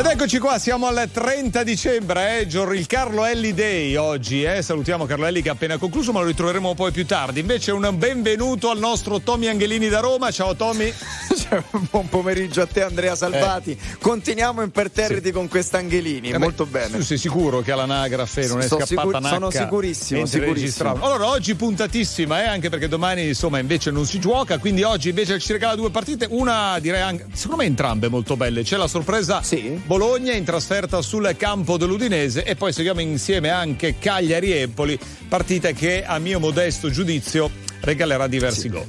Ed eccoci qua, siamo al 30 dicembre, eh, il Carlo Elli Day oggi. Eh. Salutiamo Carlo Elli che ha appena concluso, ma lo ritroveremo poi più tardi. Invece un benvenuto al nostro Tommy Angelini da Roma. Ciao Tommy. Buon pomeriggio a te Andrea Salvati. Eh. Continuiamo imperterriti sì. con quest'Angelini, eh molto bene. Tu sei sicuro che all'anagrafe non è Sono scappata sicur- Sono sicurissimo, sicurissimo. Allora oggi puntatissima, eh, anche perché domani insomma invece non si gioca, quindi oggi invece ci regala due partite, una direi anche, secondo me entrambe molto belle. C'è la sorpresa sì. Bologna in trasferta sul campo dell'Udinese e poi seguiamo insieme anche Cagliari-Empoli, partita che a mio modesto giudizio regalerà diversi sì. gol.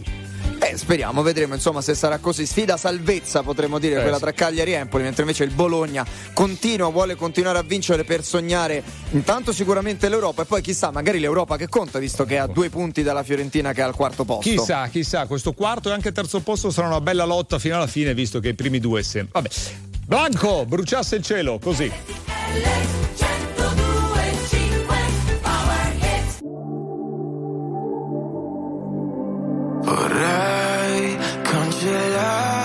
Eh, speriamo, vedremo insomma se sarà così. Sfida salvezza potremmo dire eh, quella tra Cagliari e Empoli, mentre invece il Bologna continua, vuole continuare a vincere per sognare intanto sicuramente l'Europa e poi chissà, magari l'Europa che conta visto che ha due punti dalla Fiorentina che è al quarto posto. Chissà, chissà, questo quarto e anche terzo posto sarà una bella lotta fino alla fine visto che i primi due sempre. Vabbè. Blanco, bruciasse il cielo, così. Vorrei cancellare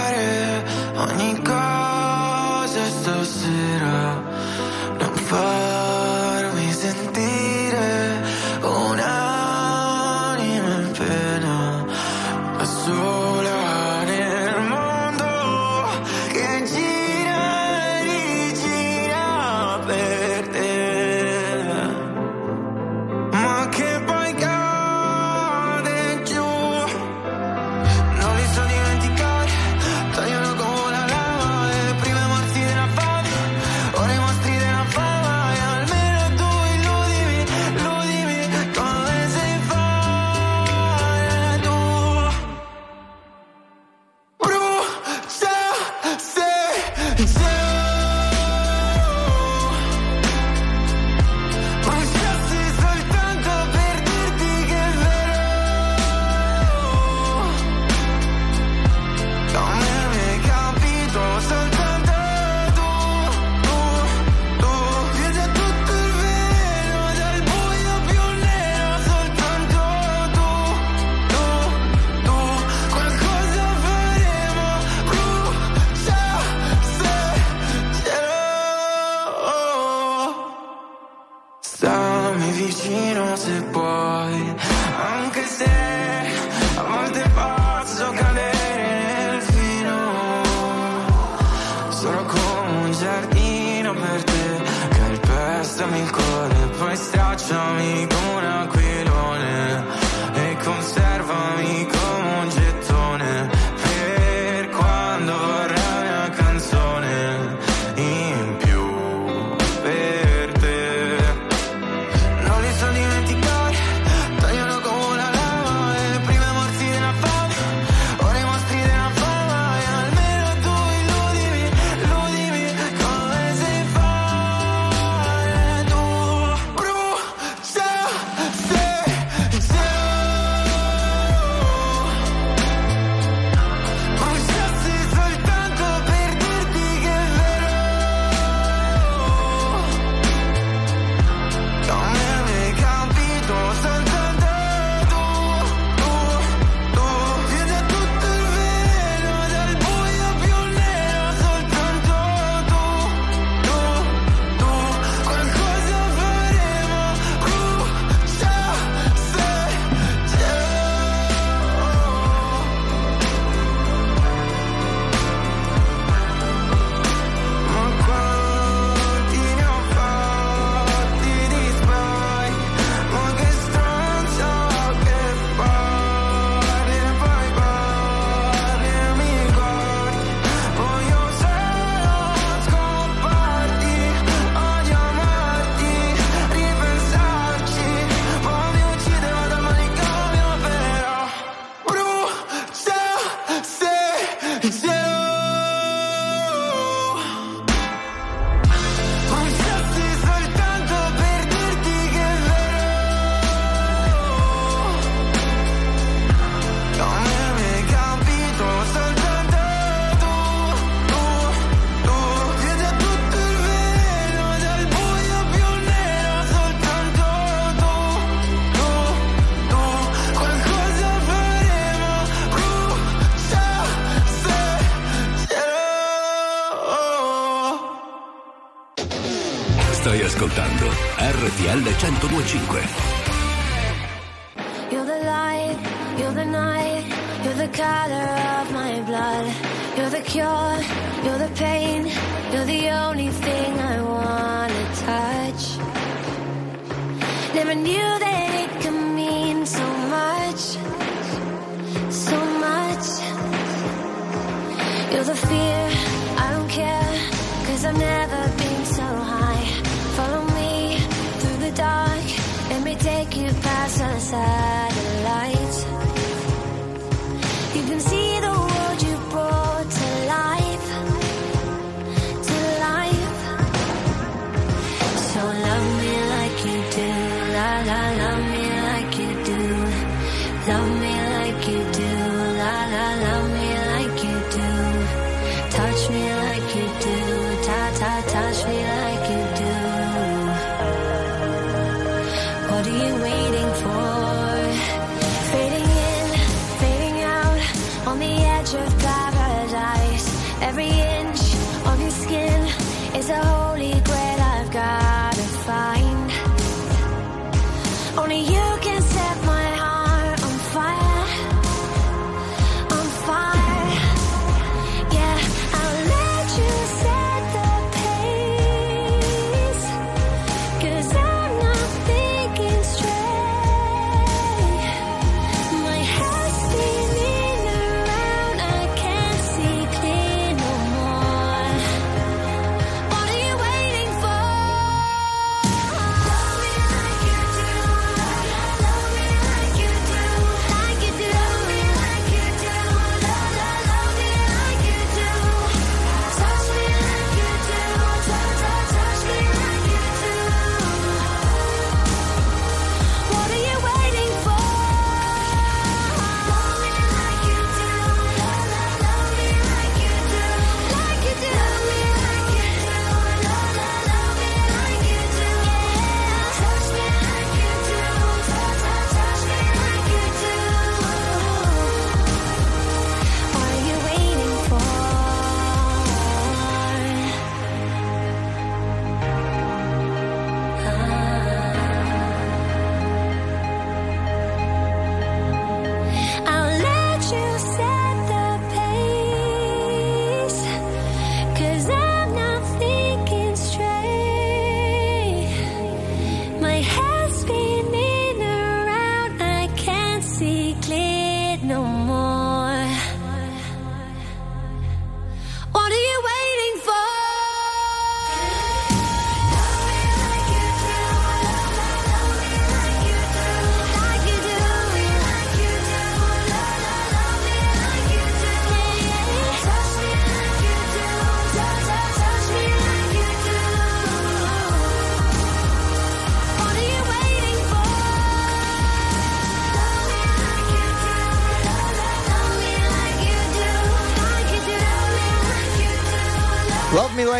What are you waiting for?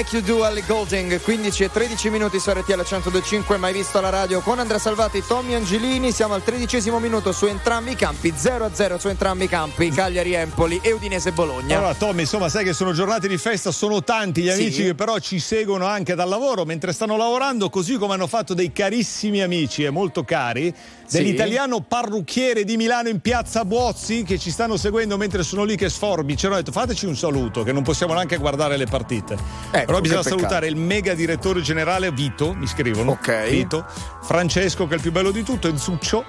Like You Do alle Golding 15 e 13 minuti su RTL 1025 mai visto la radio con Andrea Salvati Tommy Angelini siamo al tredicesimo minuto su entrambi i campi 0-0 su entrambi i campi Cagliari Empoli e Udinese Bologna Allora, Tommy, insomma, sai che sono giornate di festa, sono tanti gli Sì. amici che però ci seguono anche dal lavoro mentre stanno lavorando, così come hanno fatto dei carissimi amici e molto cari Sì. dell'italiano parrucchiere di Milano in piazza Buozzi che ci stanno seguendo mentre sono lì che sforbi. Ci hanno detto fateci un saluto, che non possiamo neanche guardare le partite. Ecco, però bisogna che peccato. salutare il mega direttore generale Vito, mi scrivono. Ok. Vito, Francesco, che è il più bello di tutto, Enzuccio.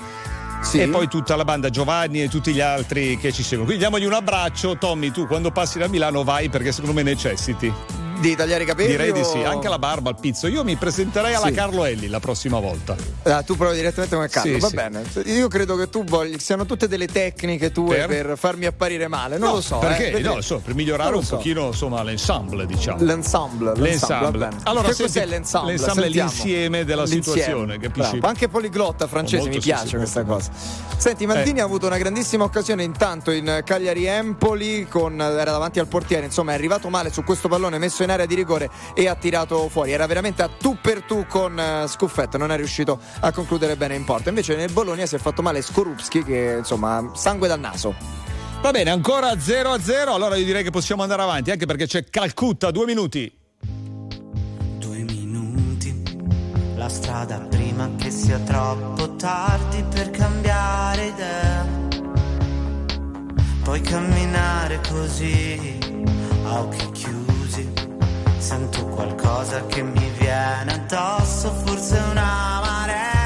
Sì. E poi tutta la banda Giovanni e tutti gli altri che ci seguono. Quindi diamogli un abbraccio. Tommy, tu quando passi da Milano vai perché secondo me necessiti. Di tagliare i capelli Direi di o- sì, anche la barba, il pizzo. Io mi presenterei alla Sì. Carlo Elli la prossima volta. Ah, tu provi direttamente come Carlo, Sì, va sì. bene. Io credo che tu voglia, siano tutte delle tecniche tue Per? per, farmi apparire male, non No, lo so. Perché? eh, no, insomma, per migliorare un so. pochino insomma, l'ensemble, diciamo. L'ensemble, L'ensemble. bene. Allora, che senti, cos'è l'ensemble? l'ensemble è Sentiamo. l'insieme della L'insieme. situazione, capisci? Bravo. Anche poliglotta francese, mi piace questa cosa. Senti, Maldini Eh. ha avuto una grandissima occasione intanto in Cagliari-Empoli, con, era davanti al portiere, insomma è arrivato male su questo pallone messo in area di rigore e ha tirato fuori. Era veramente a tu per tu con eh, Scuffetto, non è riuscito a concludere bene in porta. Invece nel Bologna si è fatto male Skorupski che insomma sangue dal naso. Va bene, ancora 0 a 0. Allora io direi che possiamo andare avanti, anche perché c'è Calcutta, due minuti. Due minuti la strada prima che sia troppo tardi per cambiare idea. Puoi camminare così a occhi chiusi. Sento qualcosa che mi viene addosso, forse una marea.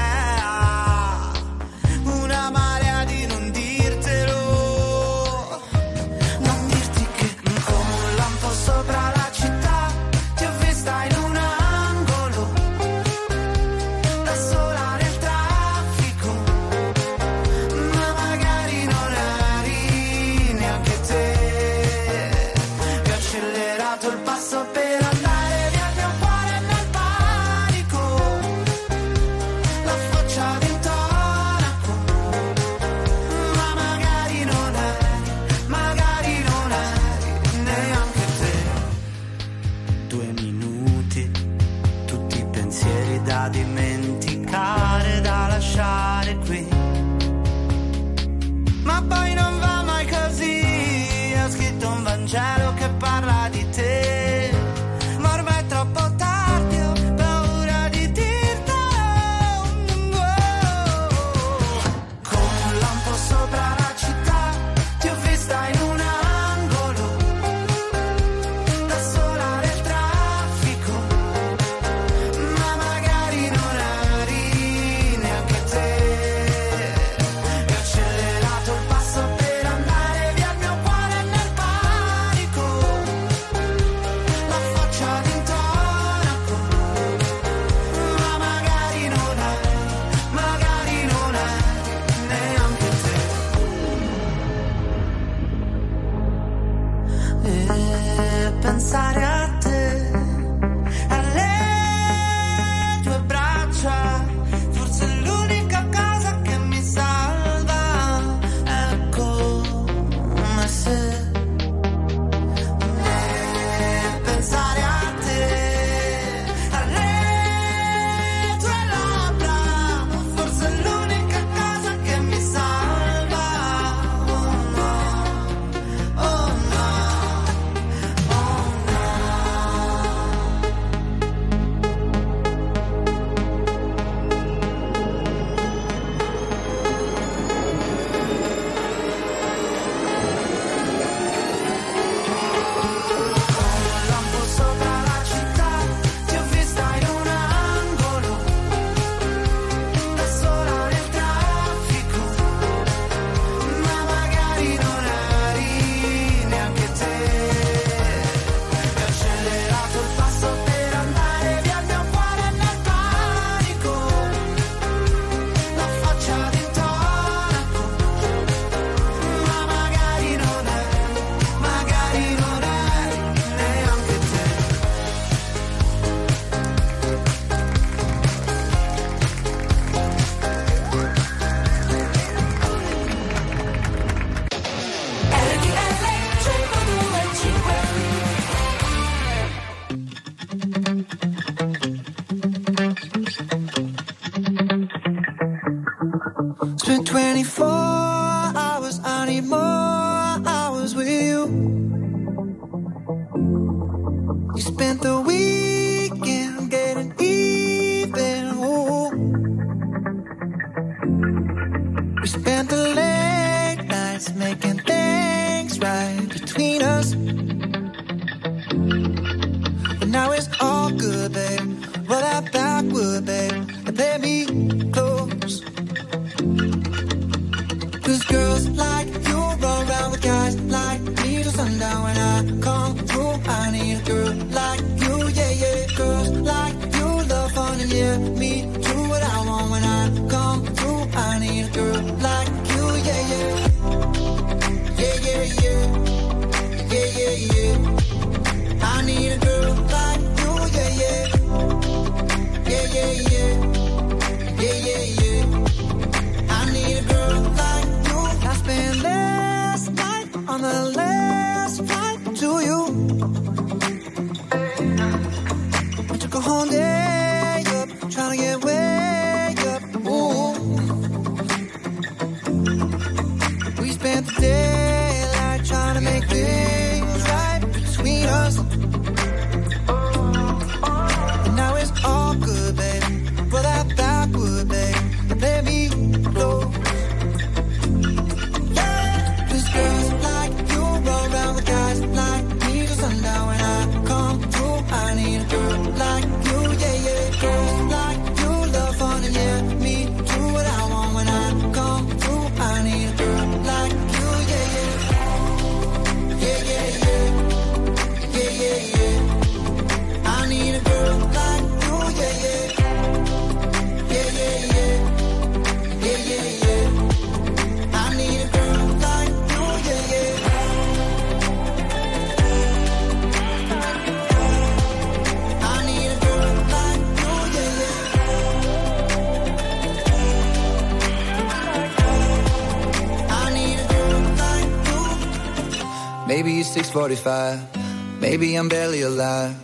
45. Maybe I'm barely alive.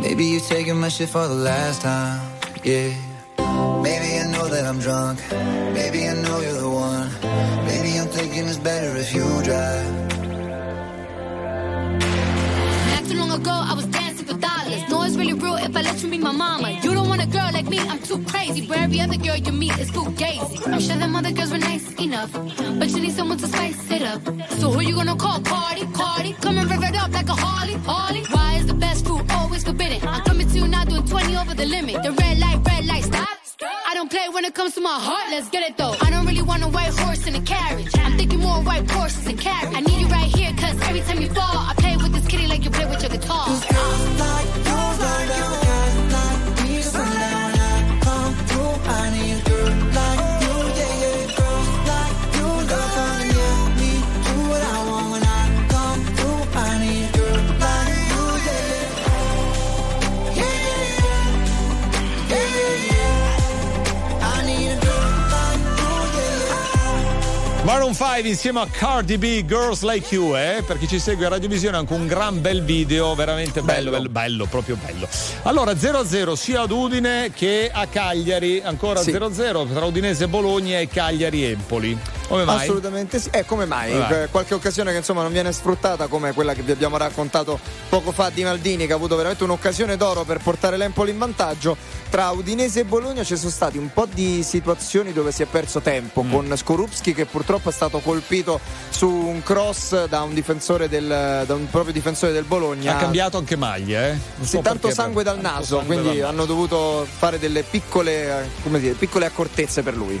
Maybe you're taking my shit for the last time. Yeah. Maybe I know that I'm drunk. Maybe I know you're the one. Maybe I'm thinking it's better if you drive. Not too long ago, I was dancing for dollars. No, it's really real if I let you be my mama. You don't want a girl like me, I'm too crazy. Where every other girl you meet is too gazy. I'm sure them other girls were nice enough, but you need someone to spice it up. So who you gonna call? Cardi, Cardi. Come and rev up like a Harley, Harley. Why is the best food always forbidden? I'm coming to you now doing 20 over the limit. The red light, red light, stop. I don't play when it comes to my heart, let's get it though. I don't really want a white horse in a carriage. I'm thinking more white horses and carriage. I need you right here, cause every time you fall, I play with this kitty like you play with your guitar. Cause like like Maroon 5 insieme a Cardi B, Girls Like You, eh? Per chi ci segue a Radiovisione anche un gran bel video, veramente bello, bello, bello, proprio bello. Allora 0-0 sia ad Udine che a Cagliari, ancora Sì. 0-0 tra Udinese Bologna e Cagliari Empoli. Come mai? Assolutamente sì. E come mai? Mai? Eh, Qualche occasione che insomma non viene sfruttata come quella che vi abbiamo raccontato poco fa di Maldini che ha avuto veramente un'occasione d'oro per portare l'Empoli in vantaggio. Tra Udinese e Bologna ci sono stati un po' di situazioni dove si è perso tempo Mm. con Skorupski che purtroppo è stato colpito su un cross da un difensore del da un proprio difensore del Bologna. Ha cambiato anche maglia, eh? Non Sì, so tanto sangue dal naso, sangue quindi dal naso. hanno dovuto fare delle piccole, eh, come dire, piccole accortezze per lui.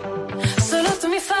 Solo tu mi fai come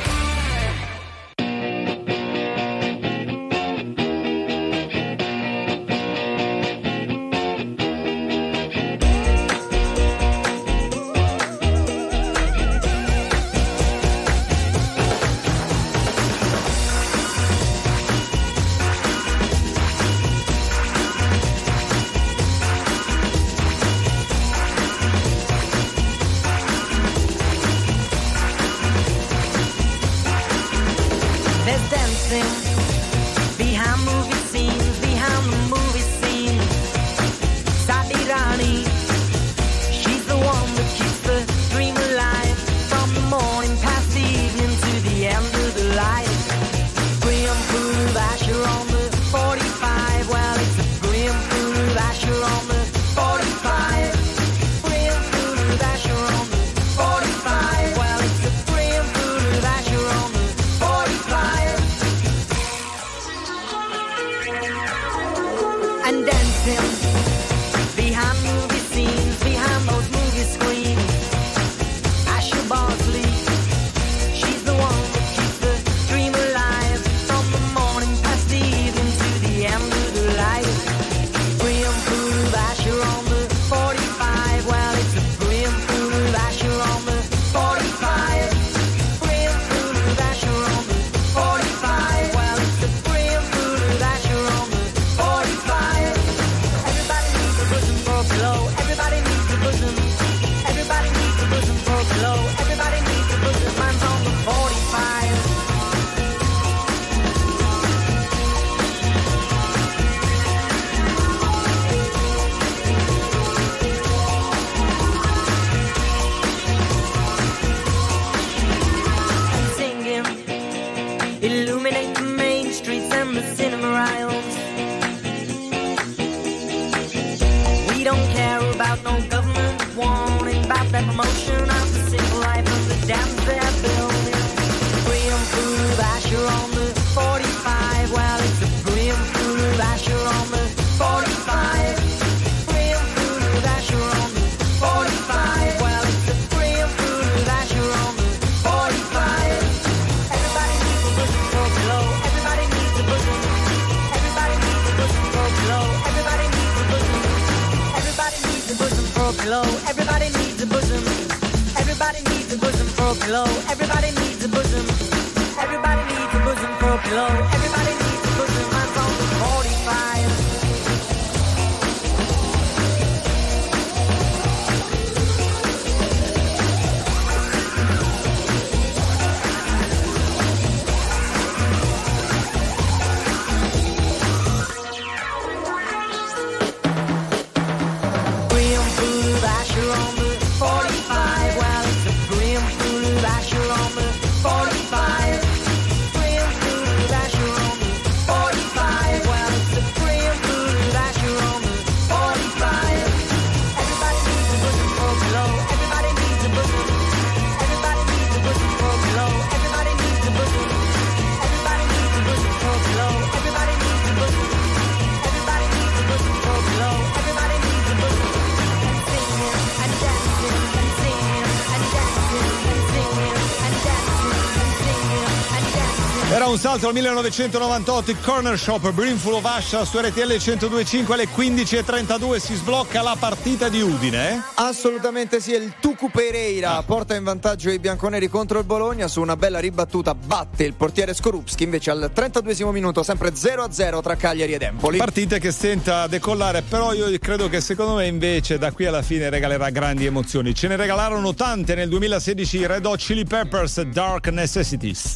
salto al 1998, Corner Shop, Brimful of Asha su RTL 102.5 alle 15.32 si sblocca la partita di Udine. Assolutamente sì, il Tucu Pereira ah. porta in vantaggio i bianconeri contro il Bologna su una bella ribattuta, batte il portiere Skorupski invece al 32 minuto, sempre 0-0 tra Cagliari ed Empoli. Partita che stenta a decollare, però io credo che secondo me invece da qui alla fine regalerà grandi emozioni. Ce ne regalarono tante nel 2016 Red Hot Chili Peppers Dark Necessities.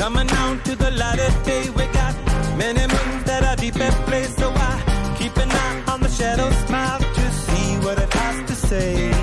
Coming down to the light of day, we got many moons that are deep in place. So I keep an eye on the shadow smile to see what it has to say.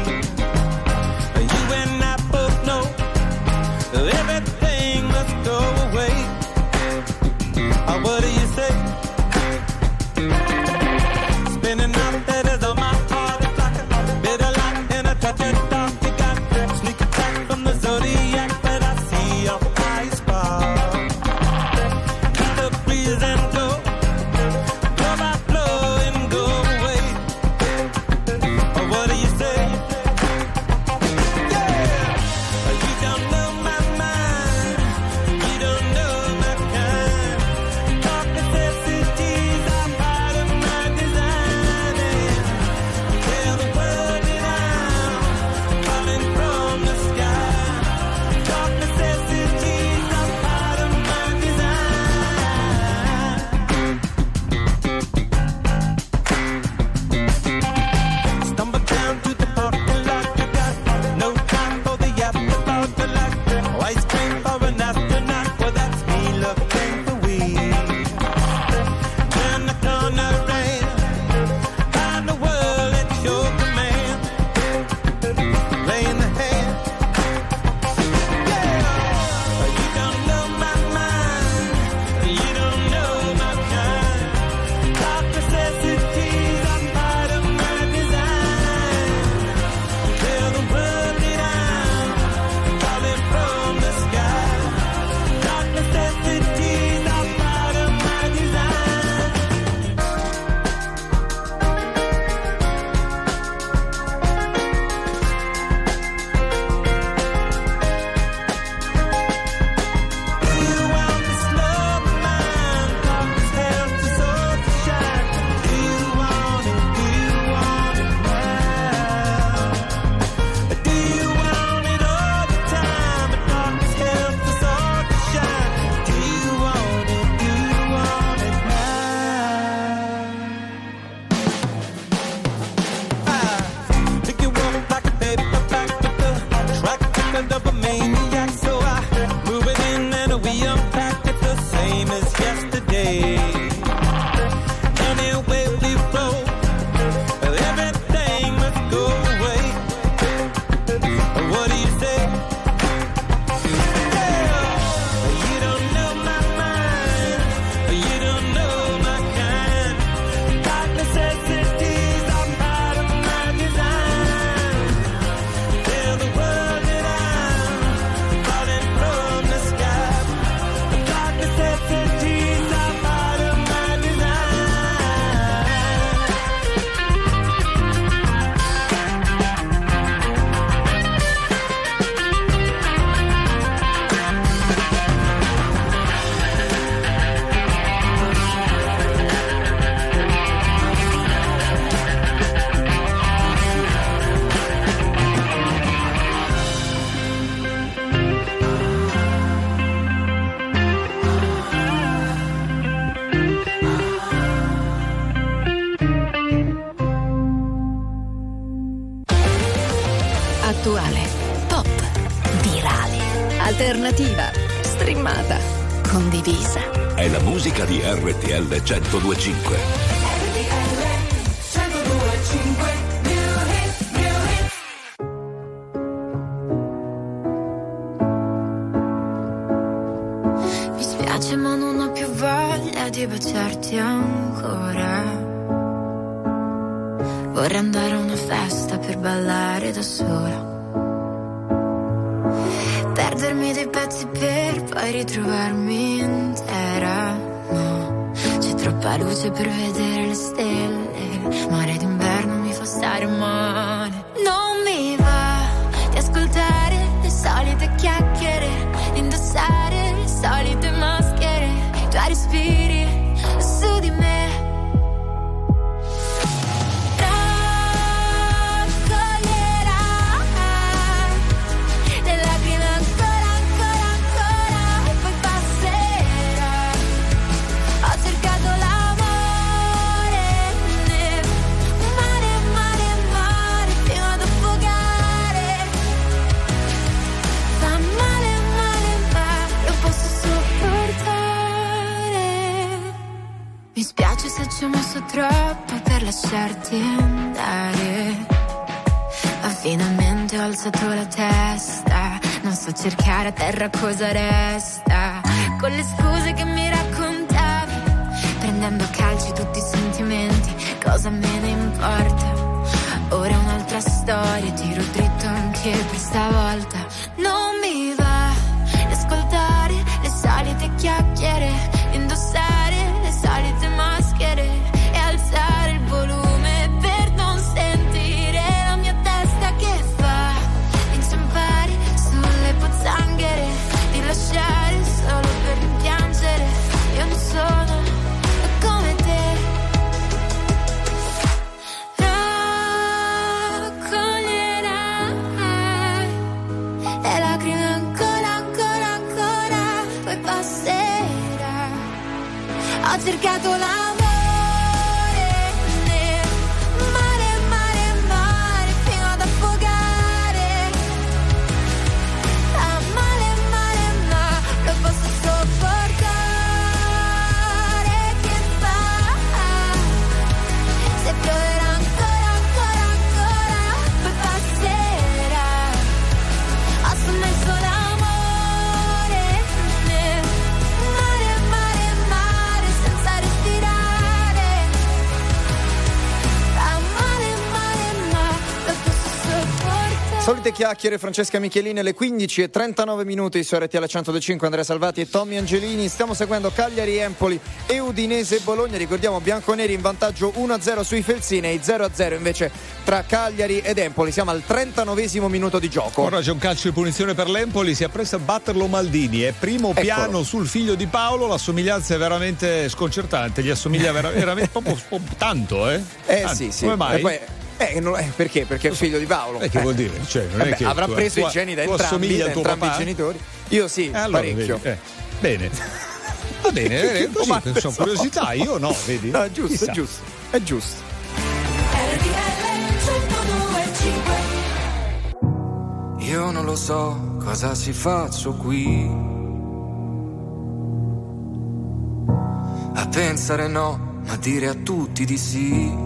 1025. Chiacchiere, Francesca Michelini, alle 15 e 39 minuti su RTL 105, Andrea Salvati e Tommy Angelini. Stiamo seguendo Cagliari, Empoli e Udinese Bologna. Ricordiamo bianconeri in vantaggio 1-0 sui Felsinei, 0-0 invece tra Cagliari ed Empoli. Siamo al 39 minuto di gioco. Ora c'è un calcio di punizione per l'Empoli, si appresta a batterlo Maldini. È primo Eccolo. piano sul figlio di Paolo, la somiglianza è veramente sconcertante. Gli assomiglia vera- veramente proprio, proprio tanto, eh? Eh Tanto. sì, sì. Come mai? Eh, non- eh, perché? Perché è figlio di Paolo. Eh, che vuol dire? Cioè, non è Vabbè, che avrà tu- preso tu- i geni da entrambi, da entrambi i papà? genitori. Io sì, Eh, allora, parecchio. vedi, eh. Bene. Va bene, eh, così, Ma sono so. curiosità, io no, vedi? No, è giusto, Chissà. è giusto. È giusto. Io non lo so cosa ci faccio qui. A pensare no, ma dire a tutti di sì.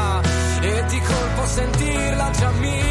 sentirla già mia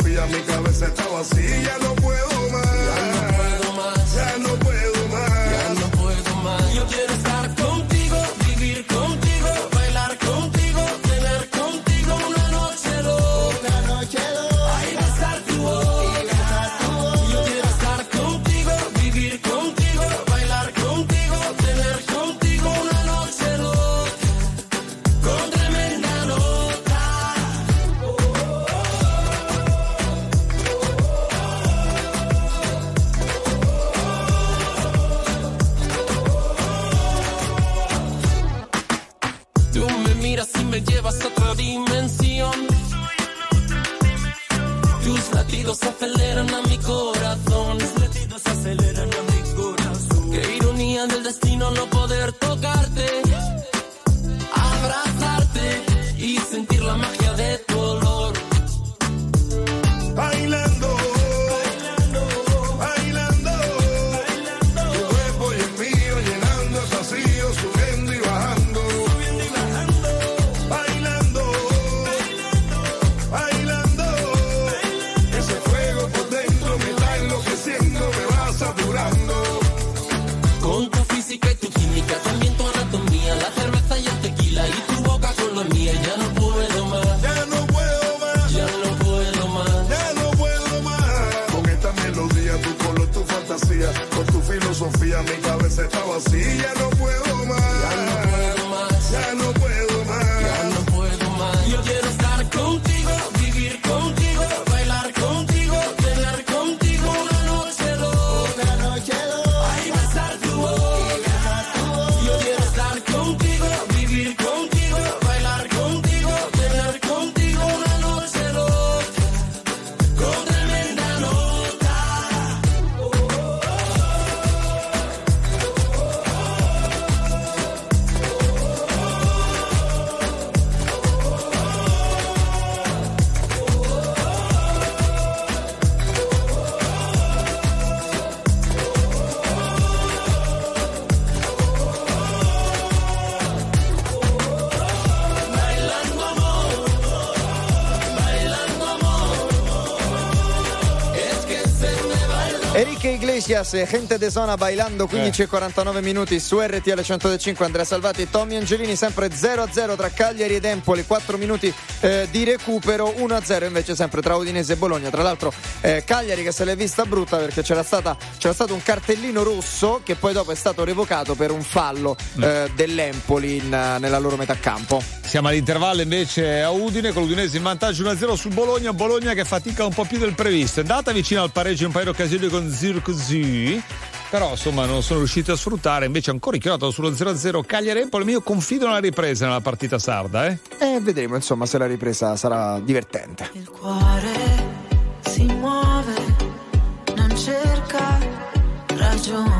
confía, mi cabeza está vacía, ya no puedo más. Ya no puedo más. Ya no Iglesias e Gente de Zona bailando 15 e 49 minuti su RTL 105 Andrea Salvati e Tommy Angelini sempre 0-0 tra Cagliari ed Empoli. 4 minuti eh, di recupero 1-0 invece sempre tra Udinese e Bologna. Tra l'altro eh, Cagliari che se l'è vista brutta perché c'era, stata, c'era stato un cartellino rosso che poi dopo è stato revocato per un fallo eh, dell'Empoli in, nella loro metà campo Siamo all'intervallo invece a Udine con l'Udinese in vantaggio 1-0 sul Bologna. Bologna che fatica un po' più del previsto. È andata vicino al pareggio in un paio di occasioni con Zirkzee. Però insomma non sono riusciti a sfruttare, invece ancora inchiodato sullo 0-0 Cagliari Empoli. Io confido nella ripresa nella partita sarda, eh? e vedremo insomma se la ripresa sarà divertente Il cuore si muove, non cerca ragione,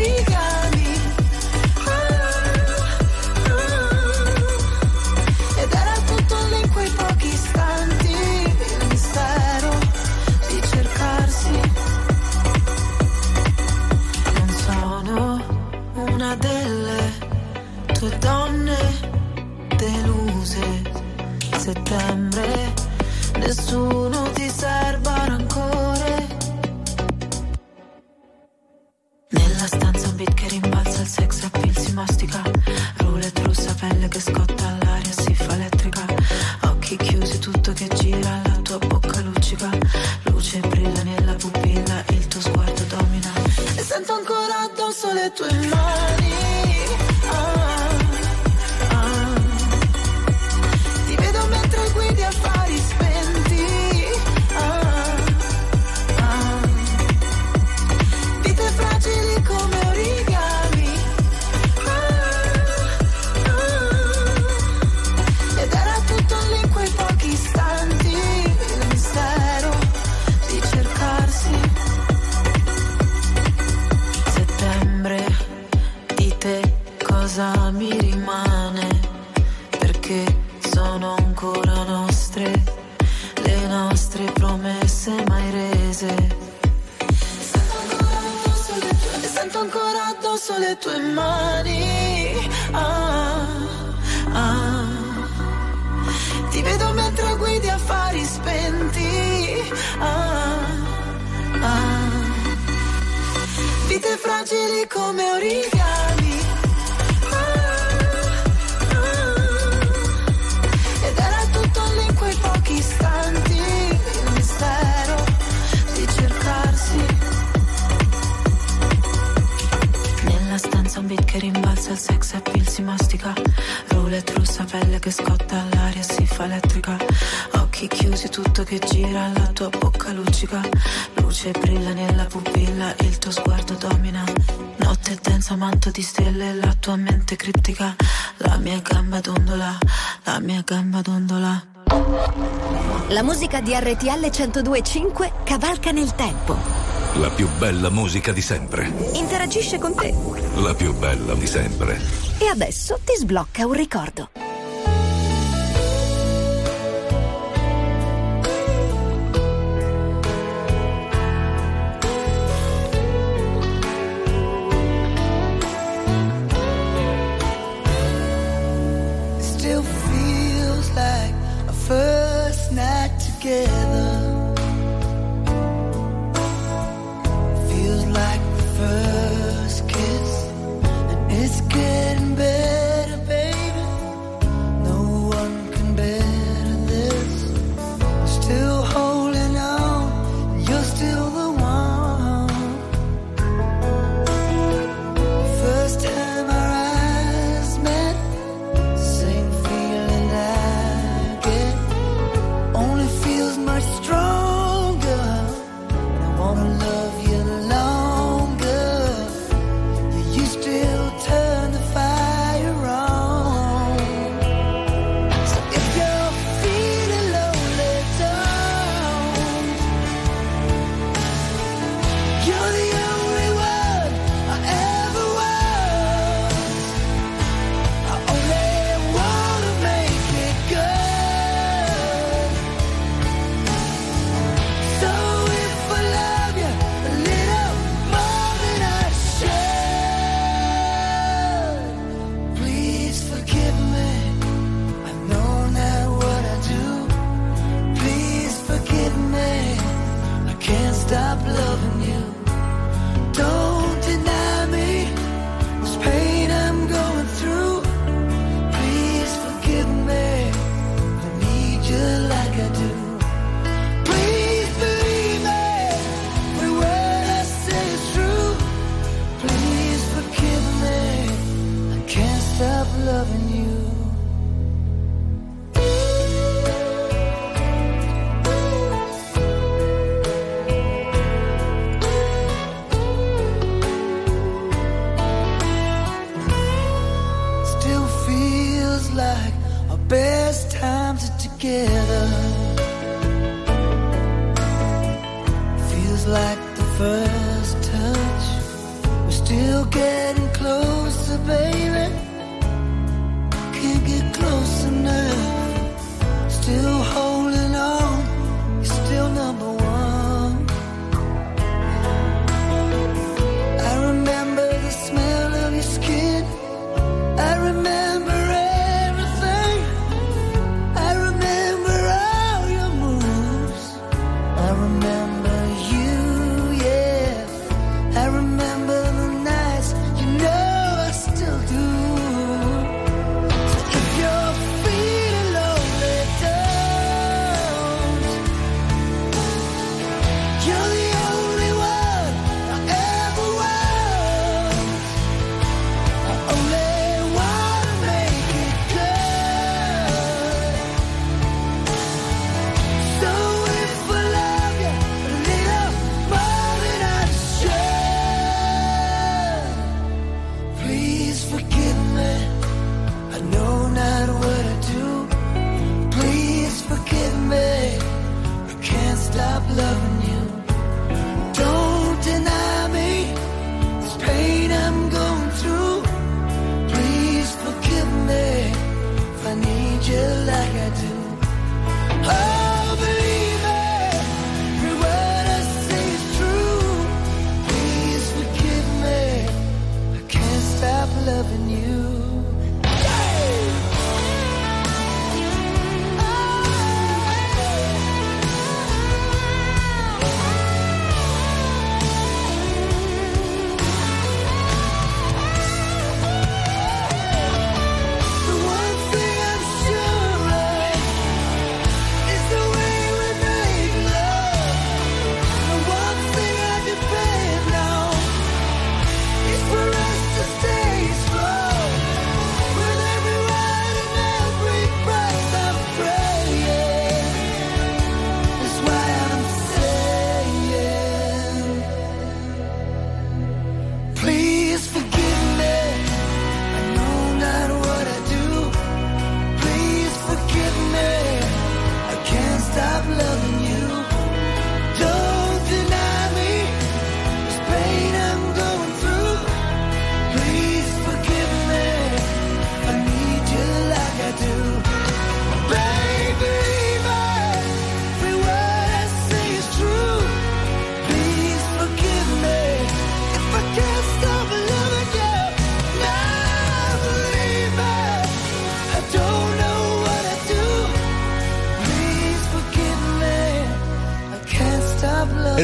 come luccica Luce brilla nella pupilla il tuo sguardo domina Notte densa manto di stelle la tua mente criptica La mia gamba dondola, la mia gamba dondola La musica di RTL 1025 cavalca nel tempo. La più bella musica di sempre. Interagisce con te. La più bella di sempre. E adesso ti sblocca un ricordo.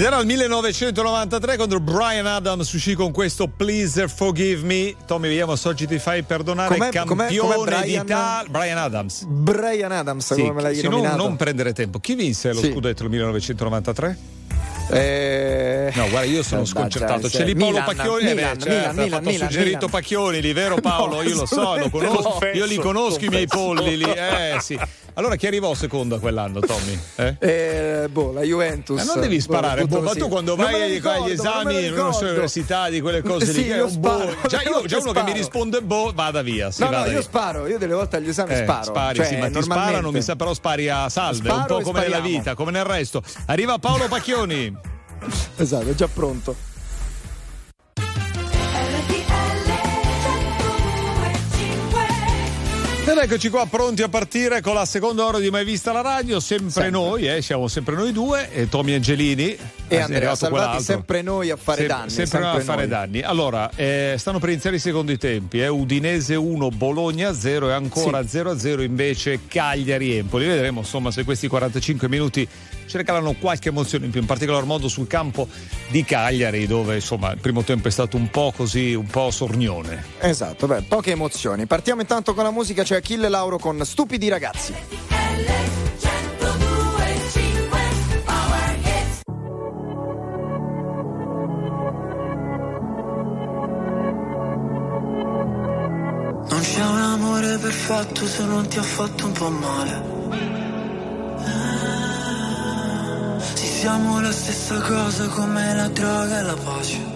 Era il 1993 quando Brian Adams uscì con questo Please Forgive Me. Tommy, vediamo se oggi ti fai perdonare. Com'è- campione com'è- com'è Brian? d'Italia. Brian Adams. Brian Adams, Sì, come me l'hai sì, non, nominato. non prendere tempo. Chi vinse lo Sì. scudetto nel 1993? Eh, No, guarda, io sono eh, sconcertato. dai, C'è lì Paolo Milan, Pacchioni. eh, beh, Milan, certo, Milan, ha Milan, suggerito Milan. Pacchioni lì, vero Paolo? io lo so, lo conosco. Confesso, io li conosco i miei confesso. polli lì. Eh sì. Allora chi arrivò secondo a quell'anno, Tommy? Eh? Eh, boh, la Juventus. Ma non devi sparare, Boh, boh, ma sì. tu quando Non vai ricordo, agli non esami in ricordo. università di quelle cose Sì, lì, che è io un sparo, boh. Già, io, già uno che mi sparo. risponde boh, vada via. Sì, No, no, vada io via. sparo, io delle volte agli esami Eh, sparo. spari, cioè, sì, ma ti sparano, mi sa, però spari a salve, Sparo un po' come nella vita, come nel resto. Arriva Paolo Pacchioni. Esatto, è già pronto. Ed eccoci qua pronti a partire con la seconda ora di Mai Vista la Radio, sempre, Sempre. noi, eh, siamo sempre noi due, e Tommy Angelini. E è Andrea Salvati, sempre noi a fare Sem- danni. Sempre, noi a fare noi. danni. Allora, eh, stanno per iniziare i secondi tempi. Eh. Udinese 1, Bologna 0 e ancora 0-0 invece Cagliari-Empoli. Vedremo insomma se questi 45 minuti ci regalano qualche emozione in più, in particolar modo sul campo di Cagliari, dove insomma il primo tempo è stato un po' così, un po' sornione. Esatto, beh, poche emozioni. Partiamo intanto con la musica, c'è Achille Lauro con Stupidi ragazzi. Non c'è un amore perfetto se non ti ha fatto un po' male. Siamo la stessa cosa come la droga e la pace.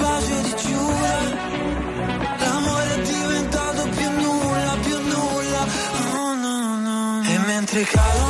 bacio di Giura L'amore è diventato più nulla, più nulla oh, no, no. E mentre cadono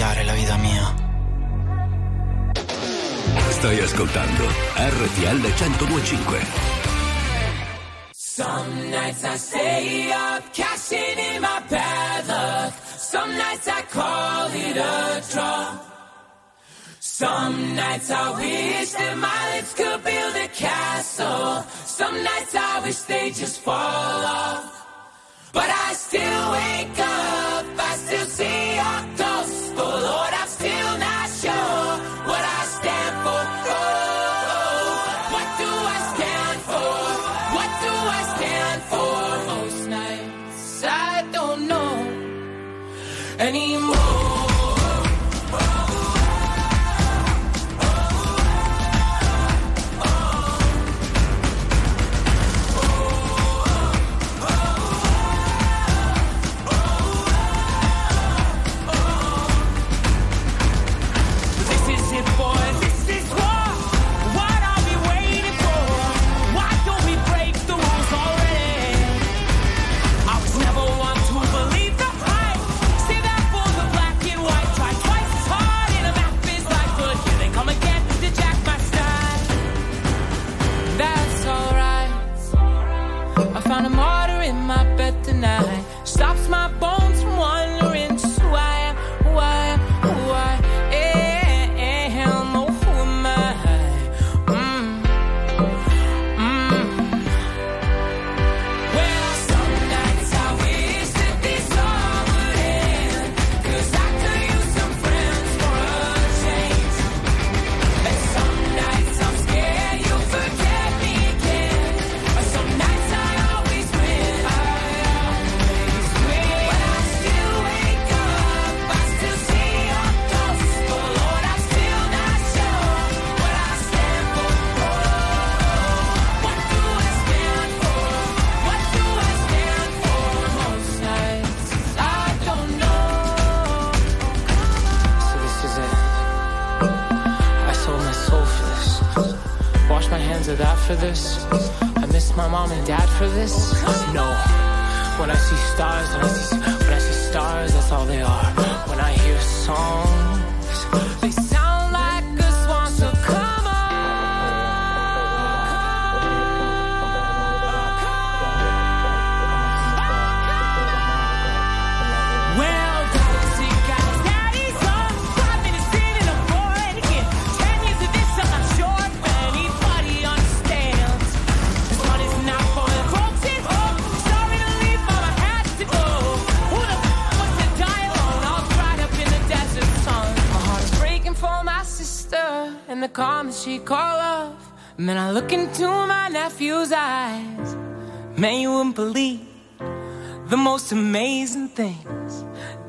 fammi sbagliare la vita mia. Stai ascoltando RTL 1025. Some nights I stay up, cashing in my bad luck. Some nights I call it a draw. Some nights I wish that my lips could build a castle. Some nights I wish they just fall off. But I still wake up, I still see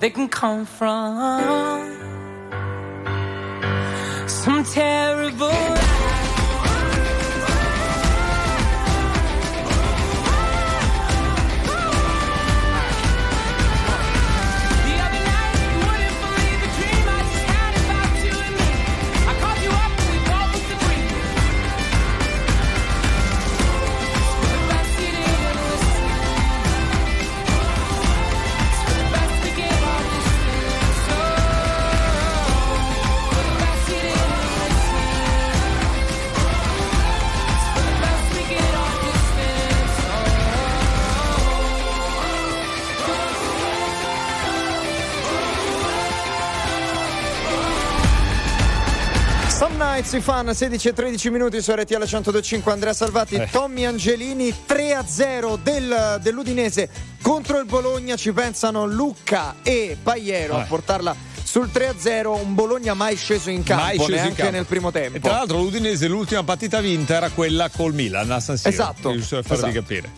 they can come from some terrible. Si fanno 16 e 13 minuti su RTL 1025 Andrea Salvati, Eh. Tommy Angelini 3-0 del, dell'Udinese contro il Bologna ci pensano Lucca e Pagliero a Eh. portarla sul 3-0 un Bologna mai sceso in campo Mai sceso neanche campo. nel primo tempo E tra l'altro l'Udinese l'ultima partita vinta era quella col Milan a San Siro. Esatto, Giusto per farvi esatto. capire.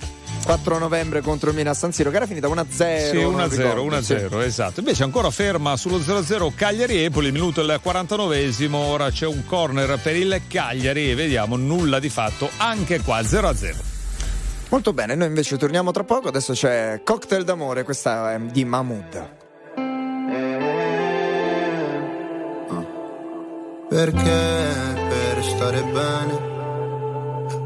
4 novembre contro il Milan San Siro che era finita 1-0 Sì, non 1-0, ricordo, 1-0, esatto. Invece ancora ferma sullo 0-0 Cagliari-Empoli, minuto il 49esimo, ora c'è un corner per il Cagliari e vediamo nulla di fatto anche qua 0-0. Molto bene, noi invece torniamo tra poco, adesso c'è Cocktail d'amore, questa è di Mahmood. Perché per stare bene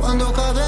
Quando cadevo giù.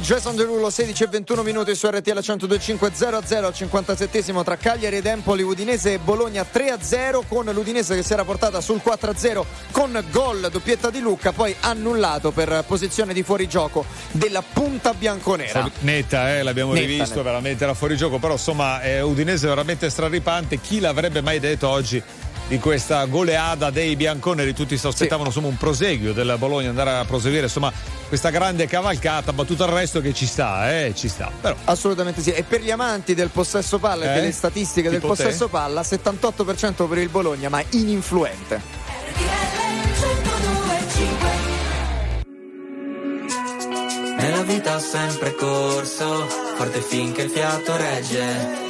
Jason Derulo 16 e 21 minuti su RTL 102.5 0-0 al 57 tra Cagliari ed Empoli Udinese e Bologna 3-0 con l'Udinese che si era portata sul 4-0 con gol doppietta di Lucca poi annullato per posizione di fuorigioco della punta bianconera netta eh, l'abbiamo netta, rivisto netta. veramente era fuorigioco però insomma eh, Udinese veramente straripante chi l'avrebbe mai detto oggi di questa goleada dei bianconeri. Tutti si aspettavano sì. insomma, un proseguio del Bologna, andare a proseguire insomma, questa grande cavalcata, ma tutto il resto che ci sta, eh, ci sta. Però. Assolutamente sì. E per gli amanti del possesso palla e eh? delle statistiche tipo del possesso te? palla, 78% per il Bologna, ma ininfluente. Nella vita ho sempre corso, forte finché il fiato regge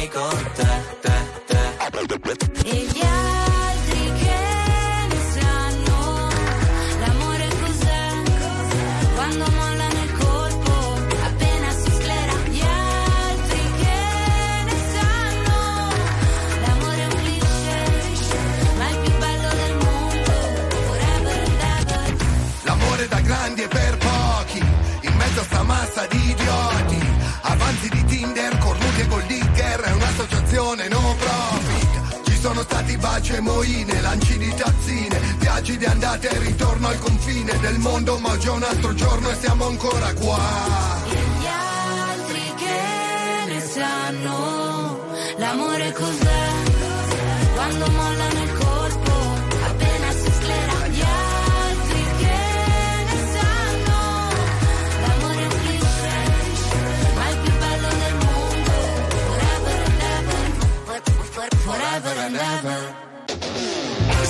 e moine Lanci di tazzine Viaggi di andata e ritorno al confine del mondo Ma è un altro giorno e siamo ancora qua Gli altri che ne sanno l'amore cos'è? Quando mollano il colpo, appena si sclera. Gli altri che ne sanno l'amore cliché, ma il più bello del mondo. Forever and ever, for- forever and ever.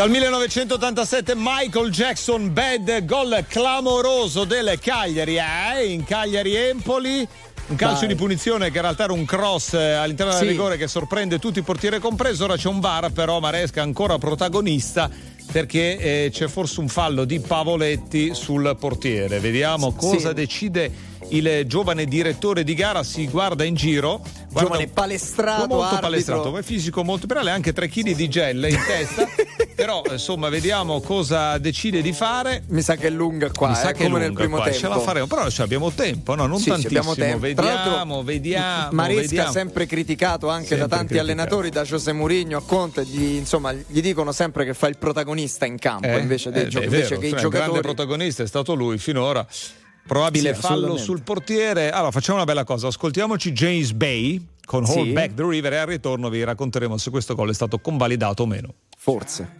Dal 1987 Michael Jackson Bad, gol clamoroso del Cagliari, eh? in Cagliari-Empoli. Un calcio Dai. di punizione che in realtà era un cross eh, all'interno del Sì. rigore che sorprende tutti portiere compreso. Ora c'è un VAR, però Maresca ancora protagonista perché eh, c'è forse un fallo di Pavoletti sul portiere. Vediamo cosa Sì. decide il giovane direttore di gara. Si guarda in giro. Guarda Giovane palestrato, molto arbitro. palestrato, è fisico molto però ha anche 3 kg di gel in testa. però insomma vediamo cosa decide di fare. Mi sa che è lunga qua, Mi eh, sa che è come nel lunga primo qua, tempo. Ce la faremo, però cioè, abbiamo tempo, no? Non Sì, sì, tantissimo. tempo. Vediamo, vediamo. Maresca vediamo. sempre criticato anche Sempre da tanti criticato. allenatori, da José Mourinho a Conte, gli, insomma, gli dicono sempre che fa il protagonista in campo Eh, invece, dei eh, gio- invece che i cioè, il grande giocatori. protagonista è stato lui finora. Probabile Sì, fallo sul portiere. Allora, facciamo una bella cosa. Ascoltiamoci James Bay con Sì. Hold Back the River e al ritorno vi racconteremo se questo gol è stato convalidato o meno. Forse.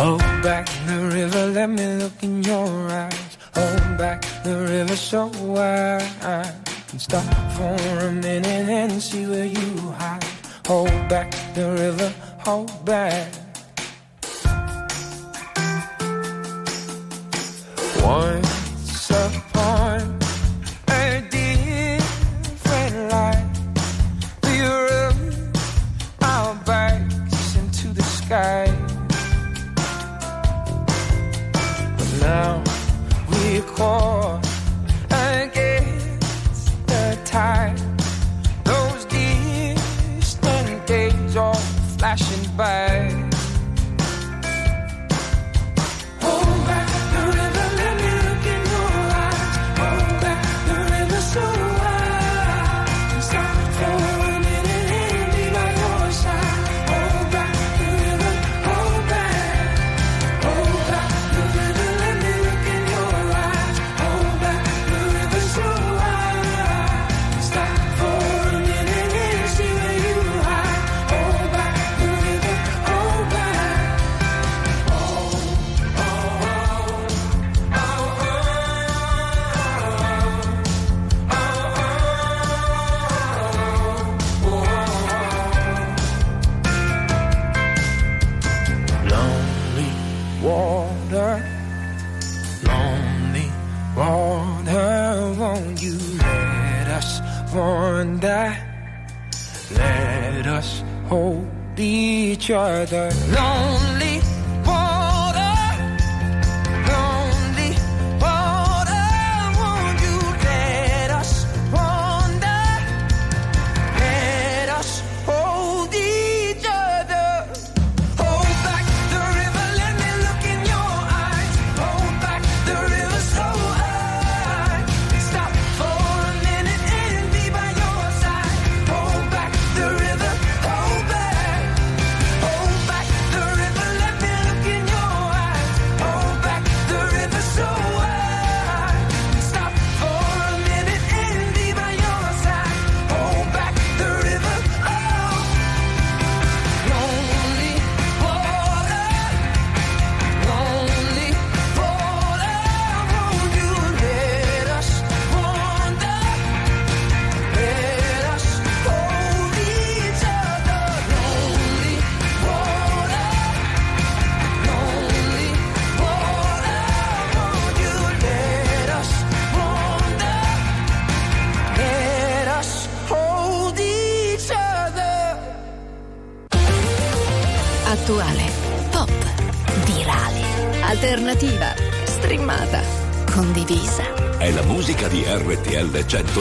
Hold back the river, let me look in your eyes. Hold back the river so I can stop for a minute and see where you hide. Hold back the river, hold back. Once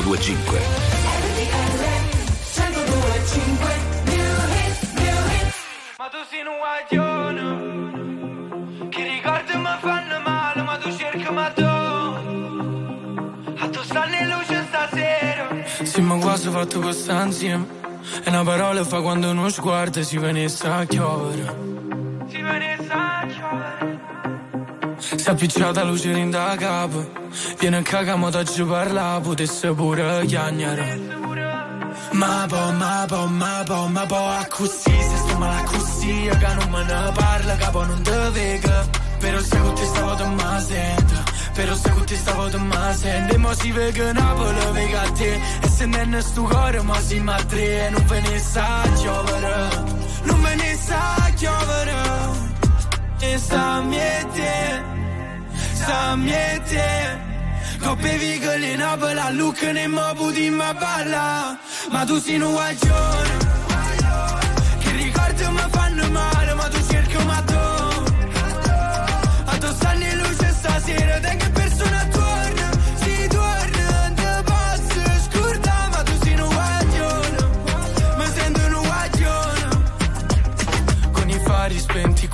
1025. Ma tu sei un guaglione Che ricordi mi fanno male Ma tu cerchi ma tu A tu stanno in luce stasera Sì, ma quasi fatto questa insieme. E una parola fa quando uno sguardo si venisse a chiovere. Si venisse a chiovere Si è appicciata luce in da capo Viene a cagamo da giù parla Potesse pure chiagnare Ma po, ma po, ma po, ma po A così, se sto male così Che non me ne parla, che poi non te vega. Però se con te stavo te ma sento Però se con te stavo te ma sento. E mo si vega Napoli, vega a te. E se non sto cuore, ma si ma tre E non ve ne sa giovere Non ve ne sa giovere E sta miete Sta miete Coppe vigole in Napoli, look ne mo puti ma balla Ma tu sei un guaglione. Che ricordi mi fanno male Ma tu cerchi ma tu A tu stanno in luce stasera Da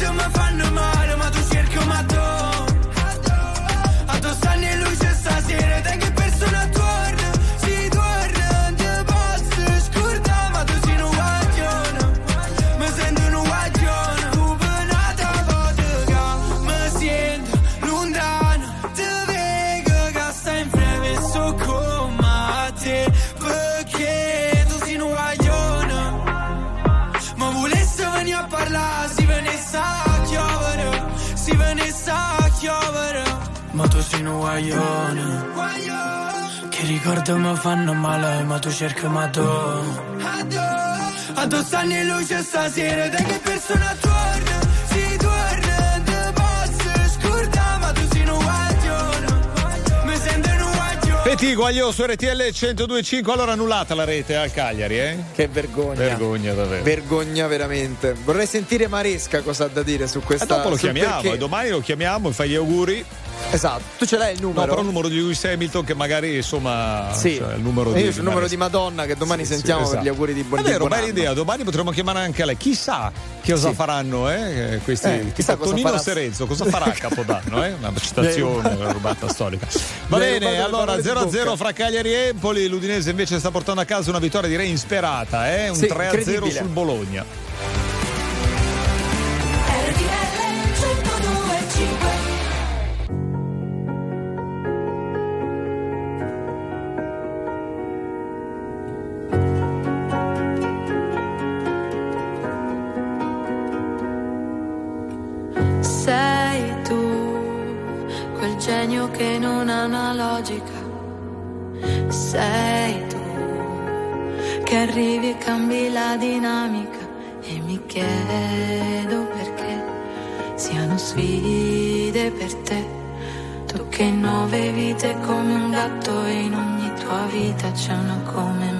che ricordi mi fanno un guaglione, che ricordo mi fanno male, ma tu cerchi ma tu. A tu stanno in luce stasera, da che persona torna, si torna, te posso scordare, ma tu sei un guaglione, mi sento un guaglione. Peti Guaglio su RTL 1025, allora annullata la rete al Cagliari, eh? Che vergogna. Vergogna davvero. Vergogna veramente. Vorrei sentire Maresca cosa ha da dire su E questa dopo lo chiamiamo, perché. e domani lo chiamiamo, fai gli auguri. Esatto, tu ce l'hai il No, numero? però il numero di Lewis Hamilton che magari insomma Sì. cioè, il numero di io il numero di Madonna che domani Sì, sì, sentiamo per esatto. gli auguri di buon È vero, buon bella anno. idea. Domani potremmo chiamare anche lei. Chissà che cosa Sì. faranno, eh? Questi Eh, chissà cosa Tonino farà- Serenzo, cosa farà a Capodanno, eh? Una citazione, una rubata storica. Va bene, allora parole di 0-0 bocca. fra Cagliari e Empoli. L'Udinese invece sta portando a casa una vittoria direi insperata, eh? Un Sì, 3-0 incredibile. sul Bologna. Logica. Sei tu che arrivi e cambi la dinamica. E mi chiedo perché siano sfide per te. Tu che nove vite come un gatto e in ogni tua vita c'è una come me.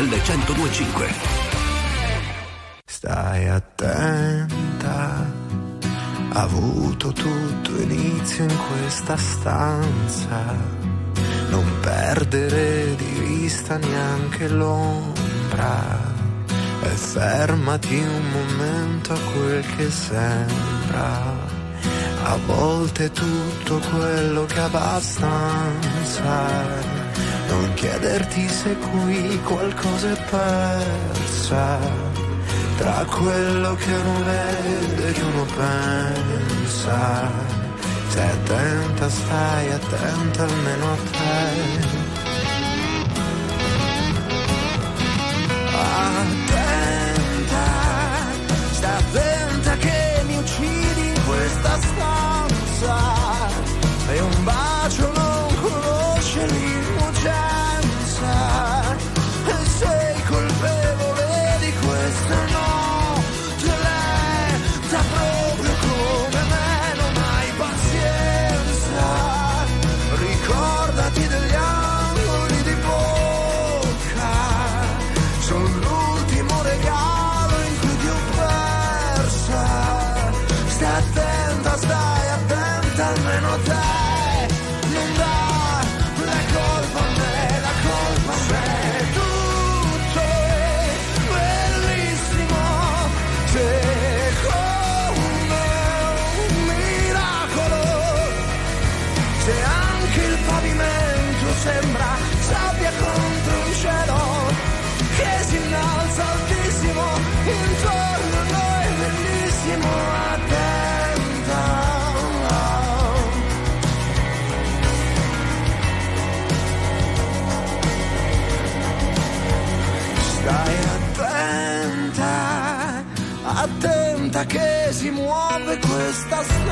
1025. Stai attenta, ha avuto tutto inizio in questa stanza. Non perdere di vista neanche l'ombra. E fermati un momento a quel che sembra. A volte tutto quello che abbastanza. Non chiederti se qui qualcosa è persa tra quello che uno vede e che uno pensa. Stai attenta, stai attenta almeno a te. Che si muove questa stanza.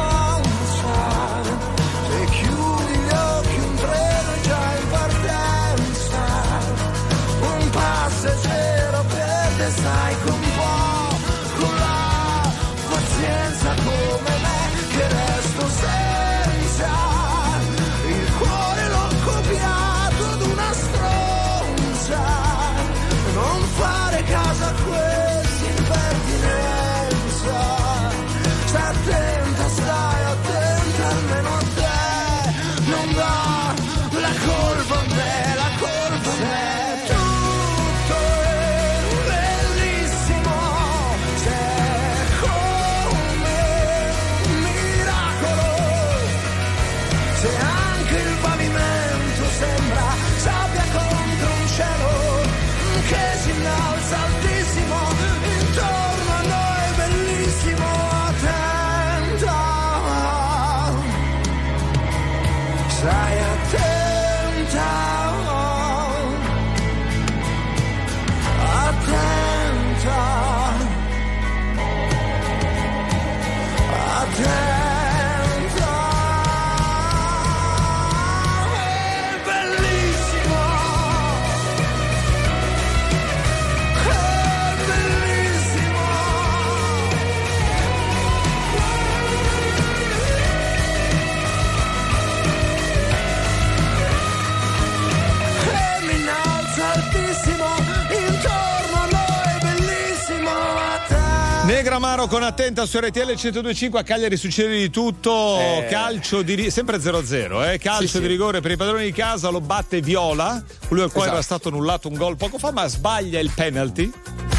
Con attenta su RTL 1025 a Cagliari succede di tutto. Eh. Calcio di sempre 0-0, eh? calcio Sì, sì. di rigore per i padroni di casa, lo batte Viola, quello al quale Esatto. era stato annullato un gol poco fa, ma sbaglia il penalty.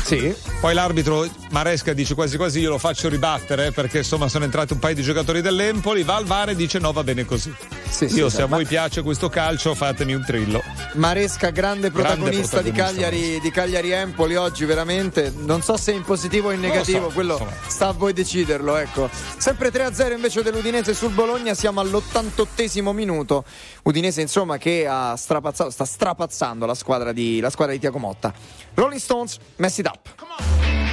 Sì. Poi l'arbitro Maresca dice quasi quasi io lo faccio ribattere perché insomma sono entrati un paio di giocatori dell'Empoli, va al VAR e dice no va bene così. Sì, io sì, se a ma- voi piace questo calcio fatemi un trillo. Maresca, grande protagonista, di, protagonista, Cagliari, di Cagliari Empoli oggi, veramente. Non so se in positivo o in negativo, so, quello insomma. sta a voi deciderlo. Ecco. Sempre 3-0 invece dell'Udinese sul Bologna, siamo all'88 minuto. Udinese, insomma, che ha strapazzato, sta strapazzando la squadra di, la squadra di Tiago Motta. Rolling Stones, mess it up. You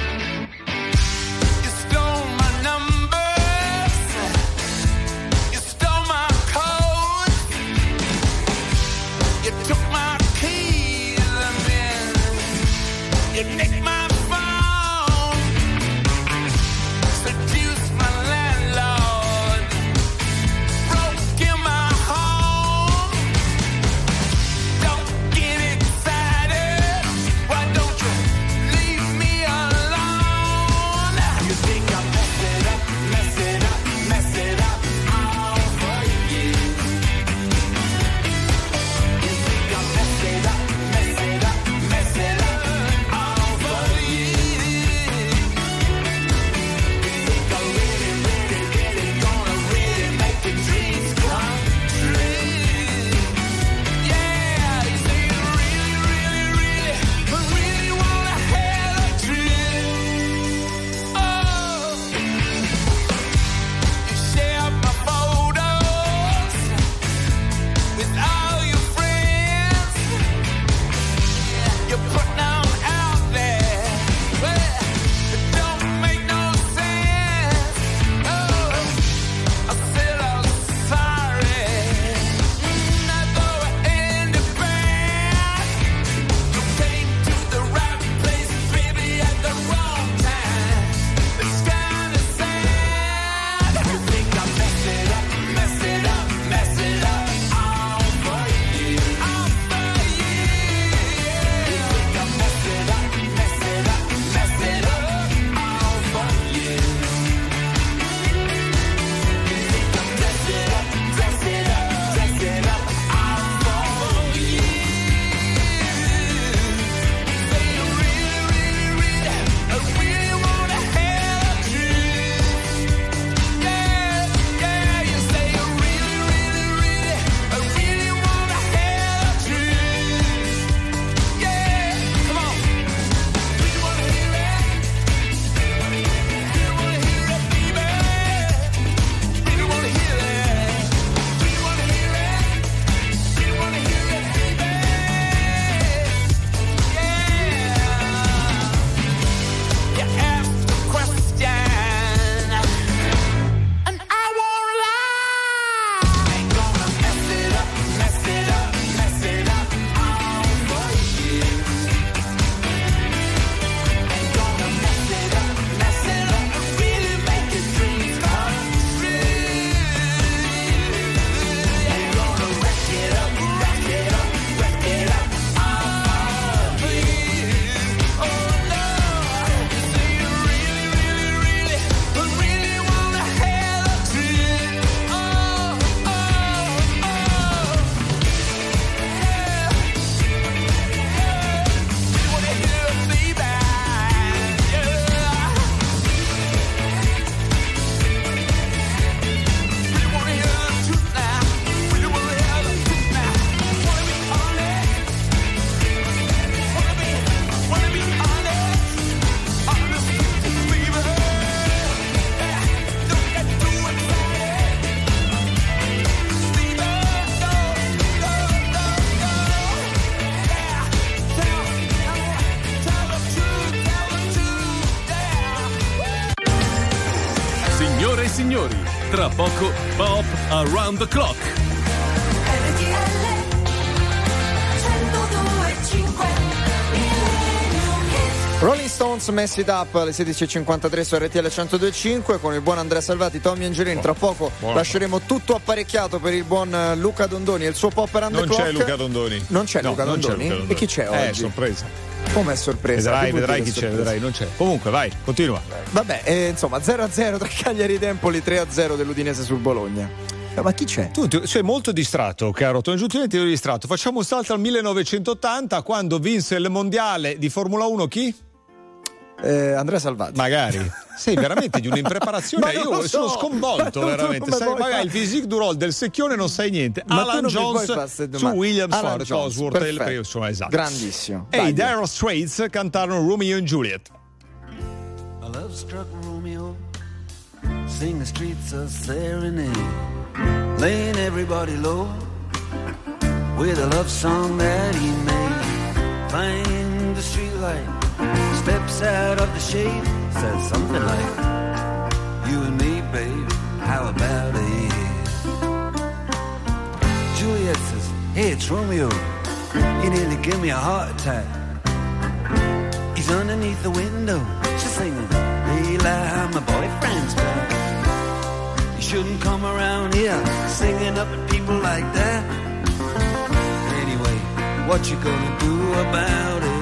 poco Pop Around the Clock. Rolling Stones Mess It Up alle 16.53 su RTL 102.5 con il buon Andrea Salvati, Tommy Angelini. Tra poco buono. lasceremo tutto apparecchiato per il buon eh, Luca Dondoni e il suo pop around the Non clock. c'è Luca Dondoni. Non c'è No, Luca non c'è Dondoni? Luca Dondoni. E chi c'è Eh, oggi? sorpresa. Come è sorpresa? Vedrai, vedrai chi c'è, sorpresa? vedrai, non c'è. Comunque, vai, continua. Vabbè, eh, insomma 0-0 tra Cagliari e Empoli, 3-0 dell'Udinese sul Bologna. Eh, Ma chi c'è? Tu, tu sei molto distratto, caro Tony Giuntini, ti vedo distratto. Facciamo un salto al 1980 quando vinse il mondiale di Formula 1 chi? Eh, Andrea Salvati. Magari. Sei veramente di un'impreparazione. Ma Io so. sono Ma sconvolto, tu veramente. Sai, magari fare? il physique du roll del secchione non sai niente. Ma Alan Jones su. Williams Alan Ford Cosworth e il insomma, esatto. Grandissimo. E i. Dire Straits cantarono Romeo and Juliet. A love struck Romeo, sing the streets a serenade, laying everybody low with a love song that he made. Find the streetlight, steps out of the shade, says something like, You and me, babe, how about it? Juliet says, Hey, it's Romeo. You nearly give me a heart attack. He's underneath the window. She's singing, Eli, my boyfriend's back. You shouldn't come around here singing up at people like that. Anyway, what you gonna do about it?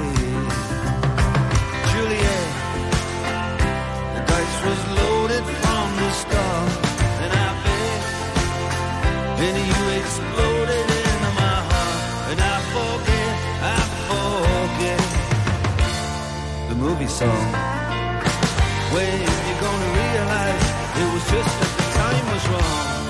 You exploded into my heart. And I forget, I forget the movie song. Gonna realize it was just that the time was wrong,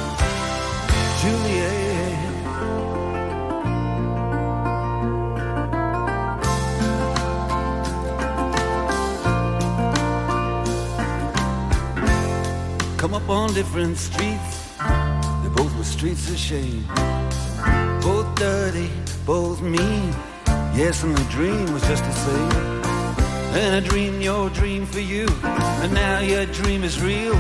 Come up on different streets, they both were streets of shame. Both dirty, both mean. Yes, and the dream was just the same. And I dreamed your dream for you, and now your dream is real.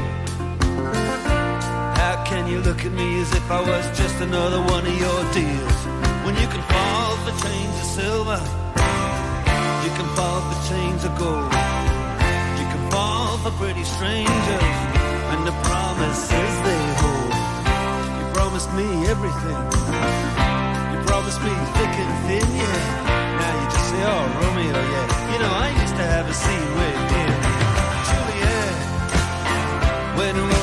How can you look at me as if I was just another one of your deals? When you can fall for chains of silver, you can fall for chains of gold. You can fall for pretty strangers, and the promises they hold. You promised me everything. You promised me thick and thin, yeah. Now you just say, oh, Romeo, yeah. You know, I used to have a scene with him. Juliet, when we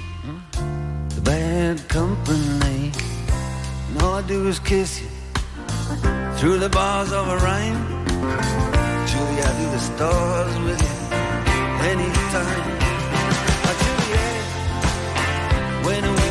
do is kiss you through the bars of a rhyme. Julie, I do the stars with you anytime. Juliet, when we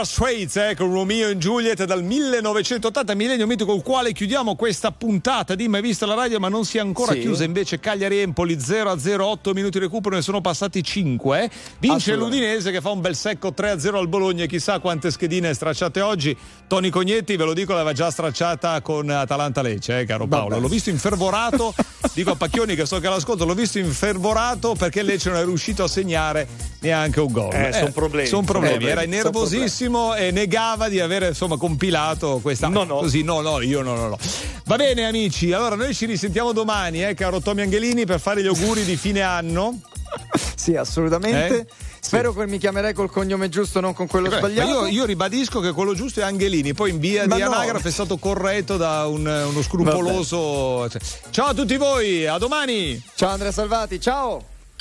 Dire Straits eh, con Romeo e Juliet dal 1980, millennio mito col quale chiudiamo questa puntata di Mai Vista la Radio, ma non si è ancora Sì. chiusa invece Cagliari-Empoli 0-0, 8 minuti recupero, ne sono passati 5. Vince Assolutamente. l'Udinese che fa un bel secco 3-0 al Bologna, chissà quante schedine stracciate oggi. Tony Cognetti, ve lo dico, l'aveva già stracciata con Atalanta Lecce, eh, caro Paolo. Vabbè. L'ho visto infervorato, dico a Pacchioni che so che l'ascolto, l'ho visto infervorato perché Lecce non è riuscito a segnare neanche un gol. Eh, son problemi. Sono problemi, Eh, era son nervosissimo e negava di aver insomma compilato questa no, no. così no no io no no no va bene amici allora noi ci risentiamo domani eh, caro Tommy Angelini per fare gli auguri di fine anno Sì, assolutamente. Eh? Spero che mi chiamerai col cognome giusto, non con quello Beh, sbagliato. io, io ribadisco che quello giusto è Angelini poi in via Ma di no. anagrafe è stato corretto da un- uno scrupoloso cioè, ciao a tutti voi a domani Ciao Andrea Salvati, ciao